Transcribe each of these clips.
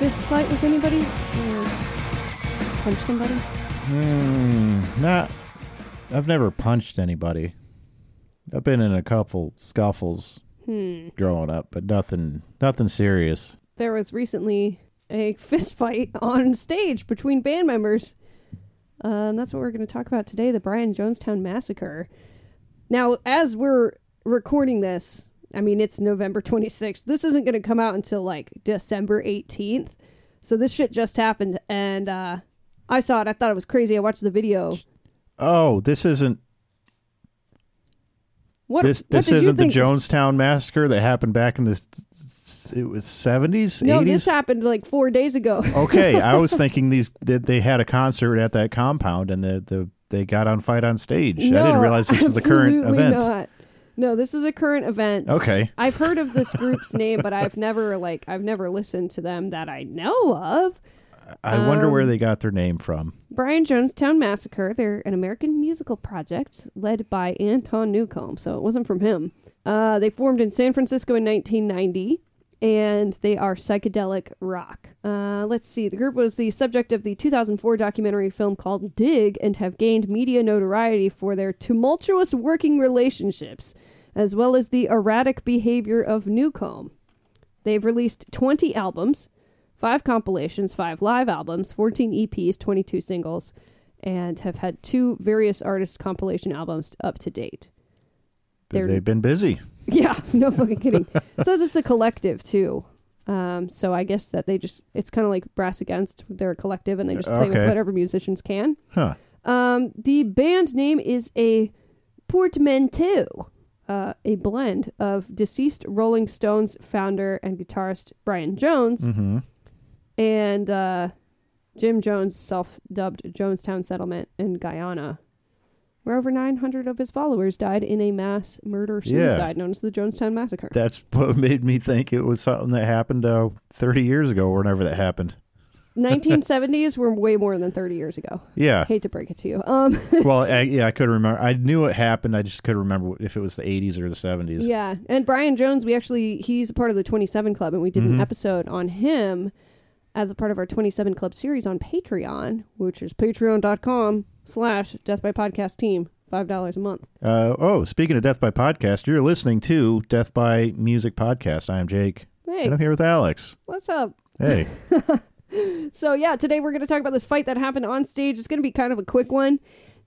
fist fight with anybody? Or punch somebody? Hmm. Not. I've never punched anybody. I've been in a couple scuffles Hmm. growing up, but nothing. Nothing serious. There was recently a fist fight on stage between band members. Uh, and that's what we're going to talk about today the Brian Jonestown Massacre. Now, as we're recording this, I mean, it's November 26th. This isn't going to come out until like December 18th. So this shit just happened. And uh, I saw it. I thought it was crazy. I watched the video. Oh, this isn't. What, this what this isn't the? Jonestown massacre that happened back in the it was seventies, No, eighties. this happened like four days ago. okay, I was thinking these that they had a concert at that compound and the the they got on fight on stage. I didn't realize this was the current event. Not. No, this is a current event. Okay. I've heard of this group's name, but I've never like I've never listened to them that I know of. I wonder where Um, they got their name from. Brian Jonestown Massacre. They're an American musical project led by Anton Newcombe, so it wasn't from him. Uh, they formed in San Francisco in 1990, and they are psychedelic rock. Uh, let's see. The group was the subject of the 2004 documentary film called Dig, and have gained media notoriety for their tumultuous working relationships, as well as the erratic behavior of Newcombe. They've released 20 albums, five compilations, five live albums, 14 EPs, 22 singles, and have had two various artist compilation albums up to date. They're- They've been busy. Yeah, no fucking kidding. it says it's a collective too. Um, so I guess that they just it's kind of like Brass Against. They're a collective and they just play with Okay. whatever musicians can. Huh. Um, the band name is a portmanteau, uh, a blend of deceased Rolling Stones founder and guitarist Brian Jones Mm-hmm. and uh, Jim Jones' self-dubbed Jonestown settlement in Guyana, where over 900 of his followers died in a mass murder suicide known as the Jonestown Massacre. That's what made me think it was something that happened uh, 30 years ago or whenever that happened. 1970s were way more than 30 years ago. Yeah. Hate to break it to you. Um, well, I, yeah, I couldn't remember. I knew it happened. I just couldn't remember if it was the 80s or the 70s. yeah, and Brian Jones, we actually he's a part of the 27 Club, and we did an episode on him as a part of our 27 Club series on Patreon, which is patreon.com slash Death by Podcast Team, five dollars a month. Uh, oh, speaking of Death by Podcast, you're listening to Death by Music Podcast. I am Jake. Hey, And I'm here with Alex. what's up? Hey. So yeah, today we're going to talk about this fight that happened on stage. It's going to be kind of a quick one,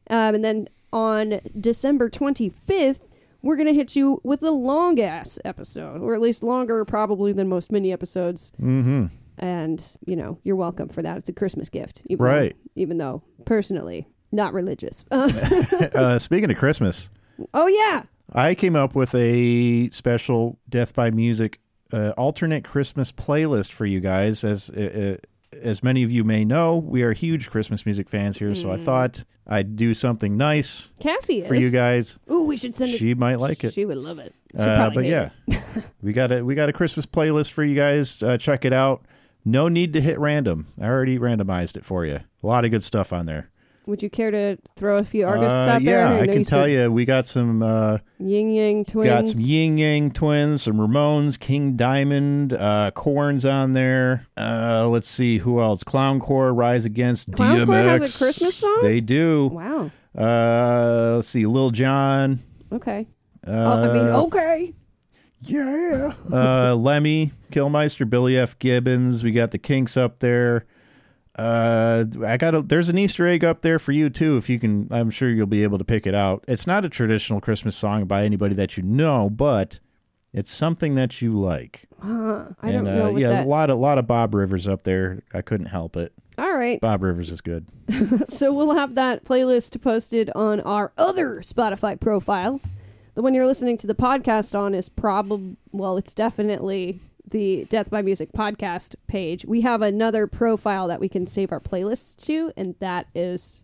um, and then on December 25th, we're going to hit you with a long ass episode, or at least longer probably than most mini episodes. mm-hmm. And you know, you're welcome for that. It's a Christmas gift, even Right. Though, even though personally not religious. Uh, speaking of Christmas, oh yeah, I came up with a special Death by Music uh, alternate Christmas playlist for you guys. As uh, uh, as many of you may know, we are huge Christmas music fans here, so I Mm. thought I'd do something nice Cassie is. for you guys. Ooh, we should send it. She might like it. She would love it. Uh, but yeah, we got a we got a Christmas playlist for you guys. Uh, check it out. No need to hit random. I already randomized it for you. A lot of good stuff on there. Would you care to throw a few artists Uh, out there? yeah, I can you tell said you, we got some uh, Ying Yang Twins. got some Ying Yang Twins, some Ramones, King Diamond, uh, Korn's on there. Uh, let's see who else. Clown Core, Rise Against Clown DMX. Core has a Christmas song? They do. Wow. Uh, let's see, Lil Jon. Okay. Uh, Oh, I mean, okay. Yeah. Yeah. Uh, Lemmy, Kilmister, Billy F. Gibbons. We got the Kinks up there. Uh, I got a, there's an Easter egg up there for you too. If you can, I'm sure you'll be able to pick it out. It's not a traditional Christmas song by anybody that you know, but it's something that you like. Uh, I and, don't know uh, what yeah, that. a lot, a lot of Bob Rivers up there. I couldn't help it. All right. Bob Rivers is good. So we'll have that playlist posted on our other Spotify profile. The one you're listening to the podcast on is probably, well, it's definitely the Death by Music podcast page. We have another profile that we can save our playlists to, and that is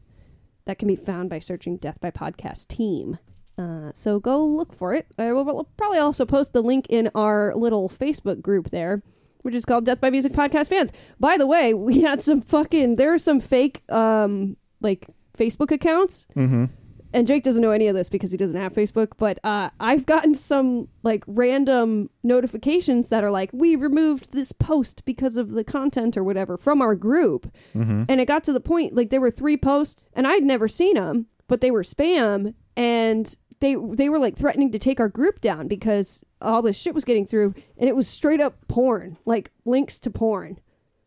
that can be found by searching Death by Podcast Team. Uh, so go look for it. Uh, we'll, we'll probably also post the link in our little Facebook group there, which is called Death by Music Podcast Fans. By the way, we had some fucking there are some fake um like Facebook accounts Mm-hmm. And Jake doesn't know any of this because he doesn't have Facebook, but uh, I've gotten some like random notifications that are like, we removed this post because of the content or whatever from our group. Mm-hmm. And it got to the point like there were three posts and I'd never seen them, but they were spam and they they were like threatening to take our group down because all this shit was getting through and it was straight up porn, like links to porn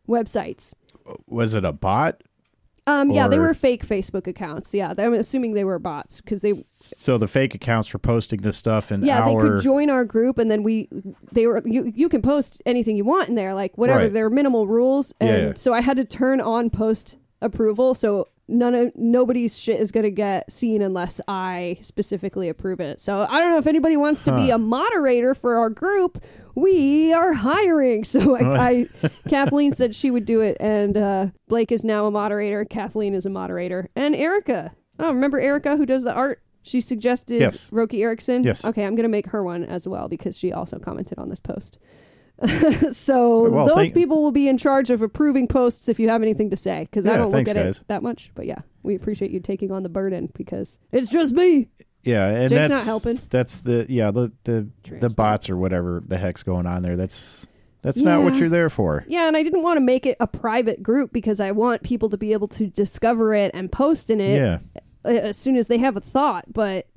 websites. Was it a bot? Um, yeah, they were fake Facebook accounts. Yeah, I'm assuming they were bots because they So the fake accounts were posting this stuff and yeah, our. they could join our group, and then we they were you you can post anything you want in there, like whatever. Right. There are minimal rules, and Yeah, yeah. so I had to turn on post approval, so none of nobody's shit is gonna get seen unless I specifically approve it. So I don't know if anybody wants to be a moderator for our group. We are hiring. So I, I Kathleen said she would do it, and uh, Blake is now a moderator. Kathleen is a moderator, and Erica. Oh, remember Erica who does the art? She suggested Yes. Roki Erickson. Yes. Okay, I'm gonna make her one as well because she also commented on this post. so Well, those thank- people will be in charge of approving posts if you have anything to say because I don't look thanks, at guys. it that much. But yeah, we appreciate you taking on the burden because it's just me. Yeah, and Jake's that's not helping. That's the yeah the the the bots or whatever the heck's going on there. That's that's not what you're there for. Yeah, and I didn't want to make it a private group because I want people to be able to discover it and post in it Yeah, as soon as they have a thought. But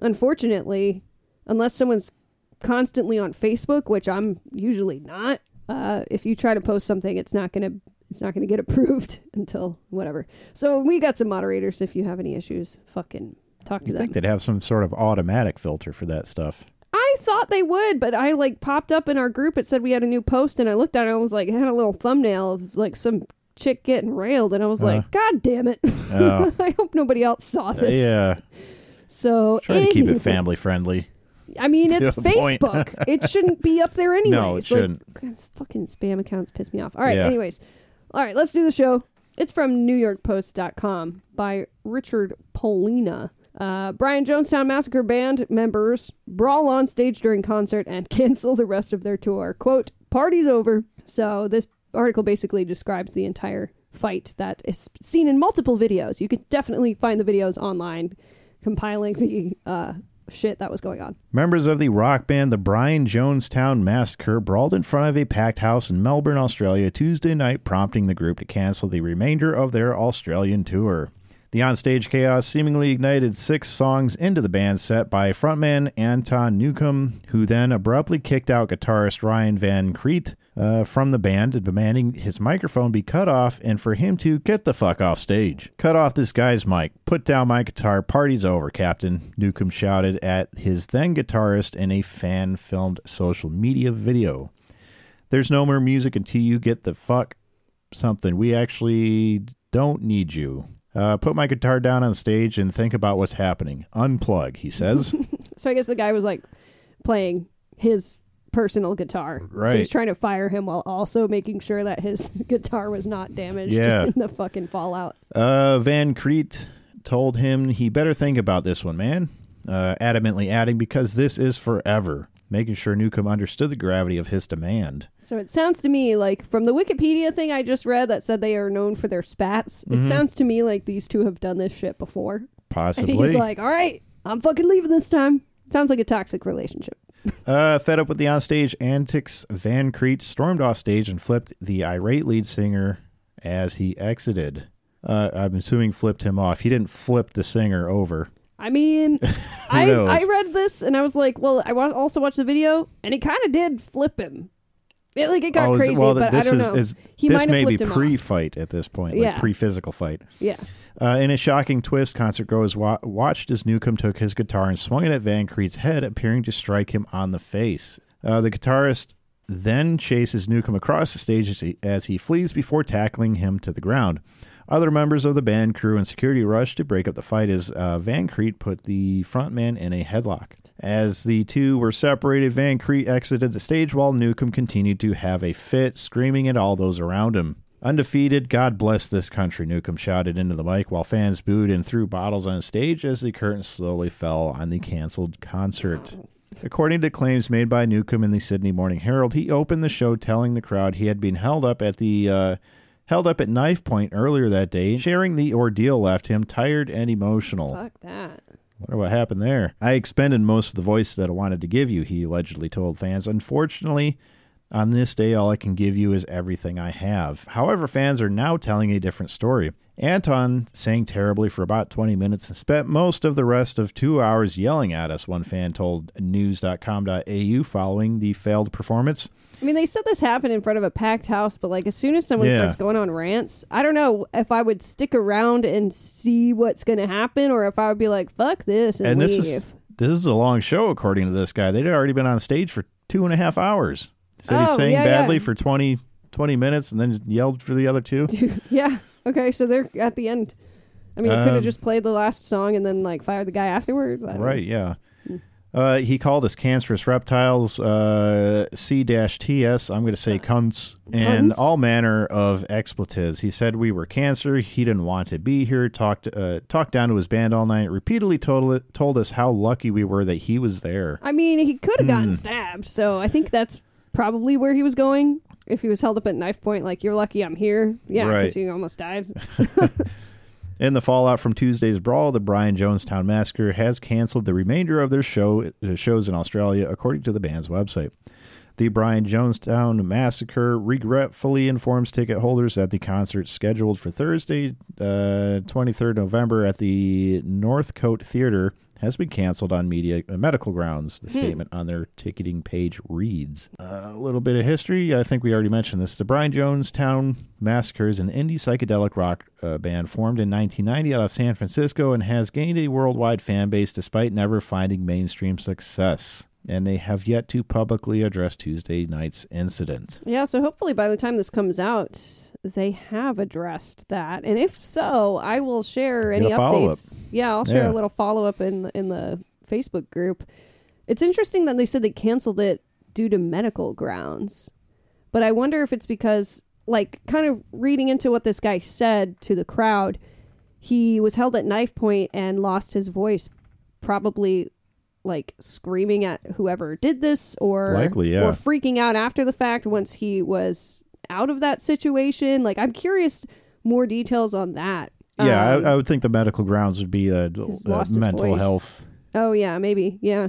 unfortunately, unless someone's constantly on Facebook, which I'm usually not, uh, if you try to post something, it's not gonna it's not gonna get approved until whatever. So we got some moderators. If you have any issues, fucking talk to you them. think they'd have some sort of automatic filter for that stuff? I thought they would, but I like popped up in our group. It said we had a new post, and I looked at it. and I was like, it had a little thumbnail of like some chick getting railed, and I was Uh. like, God damn it! Oh. I hope nobody else saw this. yeah, So try to keep it family friendly. I mean, to it's. Facebook. it shouldn't be up there anyways. No, it Like, shouldn't. God, fucking spam accounts piss me off. All right, Yeah. anyways. All right, let's do the show. It's from NewYorkPost.com by Richard Polina. Uh, Brian Jonestown Massacre Band members brawl on stage during concert and cancel the rest of their tour. Quote, party's over. So this article basically describes the entire fight that is seen in multiple videos. You could definitely find the videos online compiling the uh, shit that was going on. Members of the rock band the Brian Jonestown Massacre brawled in front of a packed house in Melbourne, Australia Tuesday night, prompting the group to cancel the remainder of their Australian tour. The onstage chaos seemingly ignited six songs into the band set by frontman Anton Newcombe, who then abruptly kicked out guitarist Ryan Van Kriedt uh, from the band, demanding his microphone be cut off and for him to get the fuck off stage. Cut off this guy's mic. Put down my guitar. Party's over, Captain. Newcombe shouted at his then guitarist in a fan filmed social media video. There's no more music until you get the fuck something. We actually don't need you. Uh, put my guitar down on stage and think about what's happening. Unplug, he says. So I guess the guy was like playing his personal guitar. Right. So he's trying to fire him while also making sure that his guitar was not damaged Yeah. in the fucking fallout. Uh, Van Kriedt told him he better think about this one, man. Uh, adamantly adding, because this is forever. Making sure Newcombe understood the gravity of his demand. So it sounds to me like from the Wikipedia thing I just read that said they are known for their spats. It Mhm. sounds to me like these two have done this shit before. Possibly. And he's like, "All right, I'm fucking leaving this time." Sounds like a toxic relationship. Uh, fed up with the onstage antics, Van Kriedt stormed off stage and flipped the irate lead singer as he exited. Uh, I'm assuming flipped him off. He didn't flip the singer over. I mean, I knows? I read this and I was like, well, I wa- also watched the video and it kind of did flip him. It, like it got Oh, crazy, well, but this I don't is, know. is he this might may be him off. pre-fight at this point, like Yeah. pre-physical fight. Yeah, Uh, in a shocking twist, concert goers wa- watched as Newcombe took his guitar and swung it at Van Kriedt's head, appearing to strike him on the face. Uh, the guitarist then chases Newcombe across the stage as he, as he flees before tackling him to the ground. Other members of the band crew and security rushed to break up the fight as uh, Van Kriedt put the frontman in a headlock. As the two were separated, Van Kriedt exited the stage while Newcombe continued to have a fit, screaming at all those around him. Undefeated, God bless this country, Newcombe shouted into the mic while fans booed and threw bottles on stage as the curtain slowly fell on the canceled concert. According to claims made by Newcombe in the Sydney Morning Herald, he opened the show telling the crowd he had been held up at the uh, held up at knife point earlier that day. Sharing the ordeal left him tired and emotional. fuck that. Wonder what happened there. I expended most of the voice that I wanted to give you, he allegedly told fans. Unfortunately, on this day, all I can give you is everything I have. However, fans are now telling a different story. Anton sang terribly for about 20 minutes and spent most of the rest of two hours yelling at us, one fan told news.com.au following the failed performance. I mean, they said this happened in front of a packed house, but like as soon as someone Yeah. starts going on rants, I don't know if I would stick around and see what's going to happen, or if I would be like, "Fuck this" and, And this leave. is this is a long show, according to this guy. They'd already been on stage for two and a half hours. Said he Oh, sang yeah, badly yeah. for 20, 20 minutes and then yelled for the other two. yeah. Okay, so they're at the end. I mean, you could Um, have just played the last song and then like fired the guy afterwards. I don't know. Right, yeah. Uh, he called us cancerous reptiles, uh, C-TS, I'm going to say cunts, and Cunts? all manner of expletives. He said we were cancer. He didn't want to be here. Talked uh, talked down to his band all night. Repeatedly told told us how lucky we were that he was there. I mean, he could have gotten Hmm. stabbed, so I think that's probably where he was going. If he was held up at knife point, like you're lucky I'm here, yeah, Right. because you almost died. In the fallout from Tuesday's brawl, the Brian Jonestown Massacre has canceled the remainder of their show shows in Australia, according to the band's website. The Brian Jonestown Massacre regretfully informs ticket holders that the concert scheduled for Thursday, uh, 23rd November at the Northcote Theater has been canceled on media uh, medical grounds. The statement on their ticketing page reads. Uh, a little bit of history. I think we already mentioned this. The Brian Jonestown Massacre is an indie psychedelic rock uh, band formed in 1990 out of San Francisco and has gained a worldwide fan base despite never finding mainstream success. And they have yet to publicly address Tuesday night's incident. Yeah, so hopefully by the time this comes out, they have addressed that. And if so, I will share any Get a follow-up. updates. Yeah, I'll share Yeah. a little follow up in in the Facebook group. It's interesting that they said they canceled it due to medical grounds. But I wonder if it's because like kind of reading into what this guy said to the crowd, he was held at knife point and lost his voice probably like screaming at whoever did this or Likely, yeah. or freaking out after the fact once he was out of that situation like i'm curious more details on that Yeah, Um, I, I would think the medical grounds would be lost his mental voice. health oh yeah maybe yeah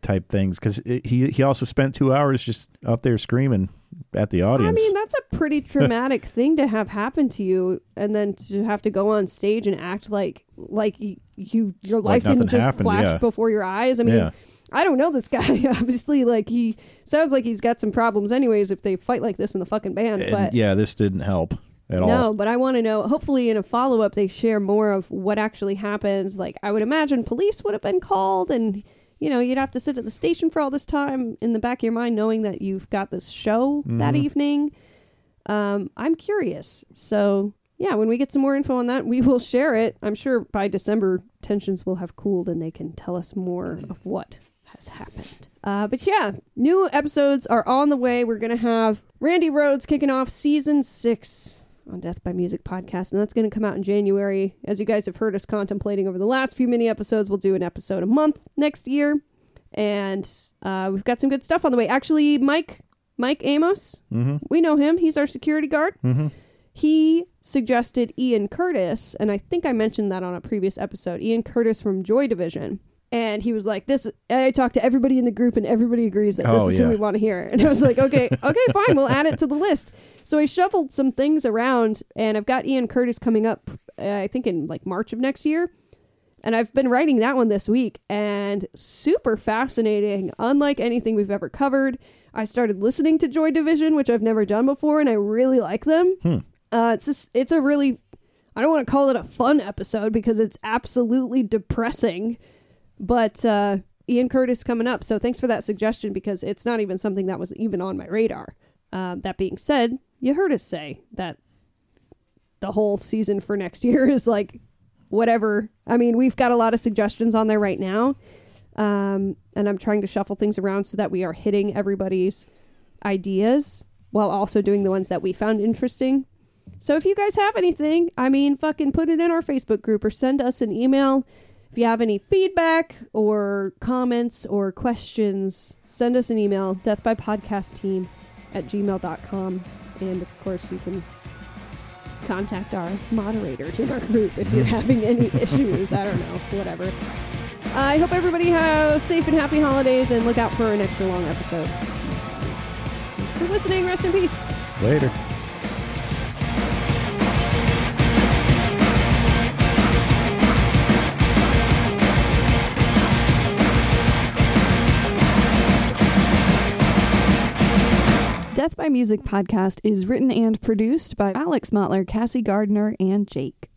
type things because he he also spent two hours just up there screaming at the audience. i mean that's a pretty traumatic thing to have happen to you and then to have to go on stage and act like like you, you your Just like life didn't just happened, flash yeah. before your eyes i mean Yeah. I don't know this guy. Obviously, like he sounds like he's got some problems, anyways. If they fight like this in the fucking band, And, but yeah, this didn't help at No, all. No, but I want to know. Hopefully, in a follow up, they share more of what actually happened. Like, I would imagine police would have been called, and you know, you'd have to sit at the station for all this time in the back of your mind, knowing that you've got this show that Mhm. evening. Um, I'm curious. So, yeah, when we get some more info on that, we will share it. I'm sure by December, tensions will have cooled and they can tell us more of what has happened. Uh, but yeah, new episodes are on the way. We're going to have Randy Rhoads kicking off season six on Death by Music podcast, and that's going to come out in January. As you guys have heard us contemplating over the last few mini episodes, we'll do an episode a month next year, and uh, we've got some good stuff on the way. Actually, Mike Mike Amos, Mm-hmm. we know him. He's our security guard. Mm-hmm. He suggested Ian Curtis, and I think I mentioned that on a previous episode. Ian Curtis from Joy Division. And he was like, "This." I talked to everybody in the group, and everybody agrees that this Oh, is yeah. who we want to hear. And I was like, "Okay, okay, fine, we'll add it to the list." So I shuffled some things around, and I've got Ian Curtis coming up. Uh, I think in like March of next year, and I've been writing that one this week, and super fascinating. Unlike anything we've ever covered, I started listening to Joy Division, which I've never done before, and I really like them. Uh, it's just it's a really I don't want to call it a fun episode because it's absolutely depressing. But uh, Ian Curtis coming up, so thanks for that suggestion because it's not even something that was even on my radar. Um, that being said, you heard us say that the whole season for next year is like whatever. I mean, we've got a lot of suggestions on there right now, um, and I'm trying to shuffle things around so that we are hitting everybody's ideas while also doing the ones that we found interesting. So if you guys have anything, I mean, fucking put it in our Facebook group or send us an email. If you have any feedback or comments or questions, send us an email, deathbypodcasttteam at gmail.com. And of course, you can contact our moderators in our group if you're having any issues. I don't know, whatever. I hope everybody has safe and happy holidays and look out for an extra long episode next week. Thanks for listening. Rest in peace. Later. Death by Music podcast is written and produced by Alex Motler, Cassie Gardner, and Jake.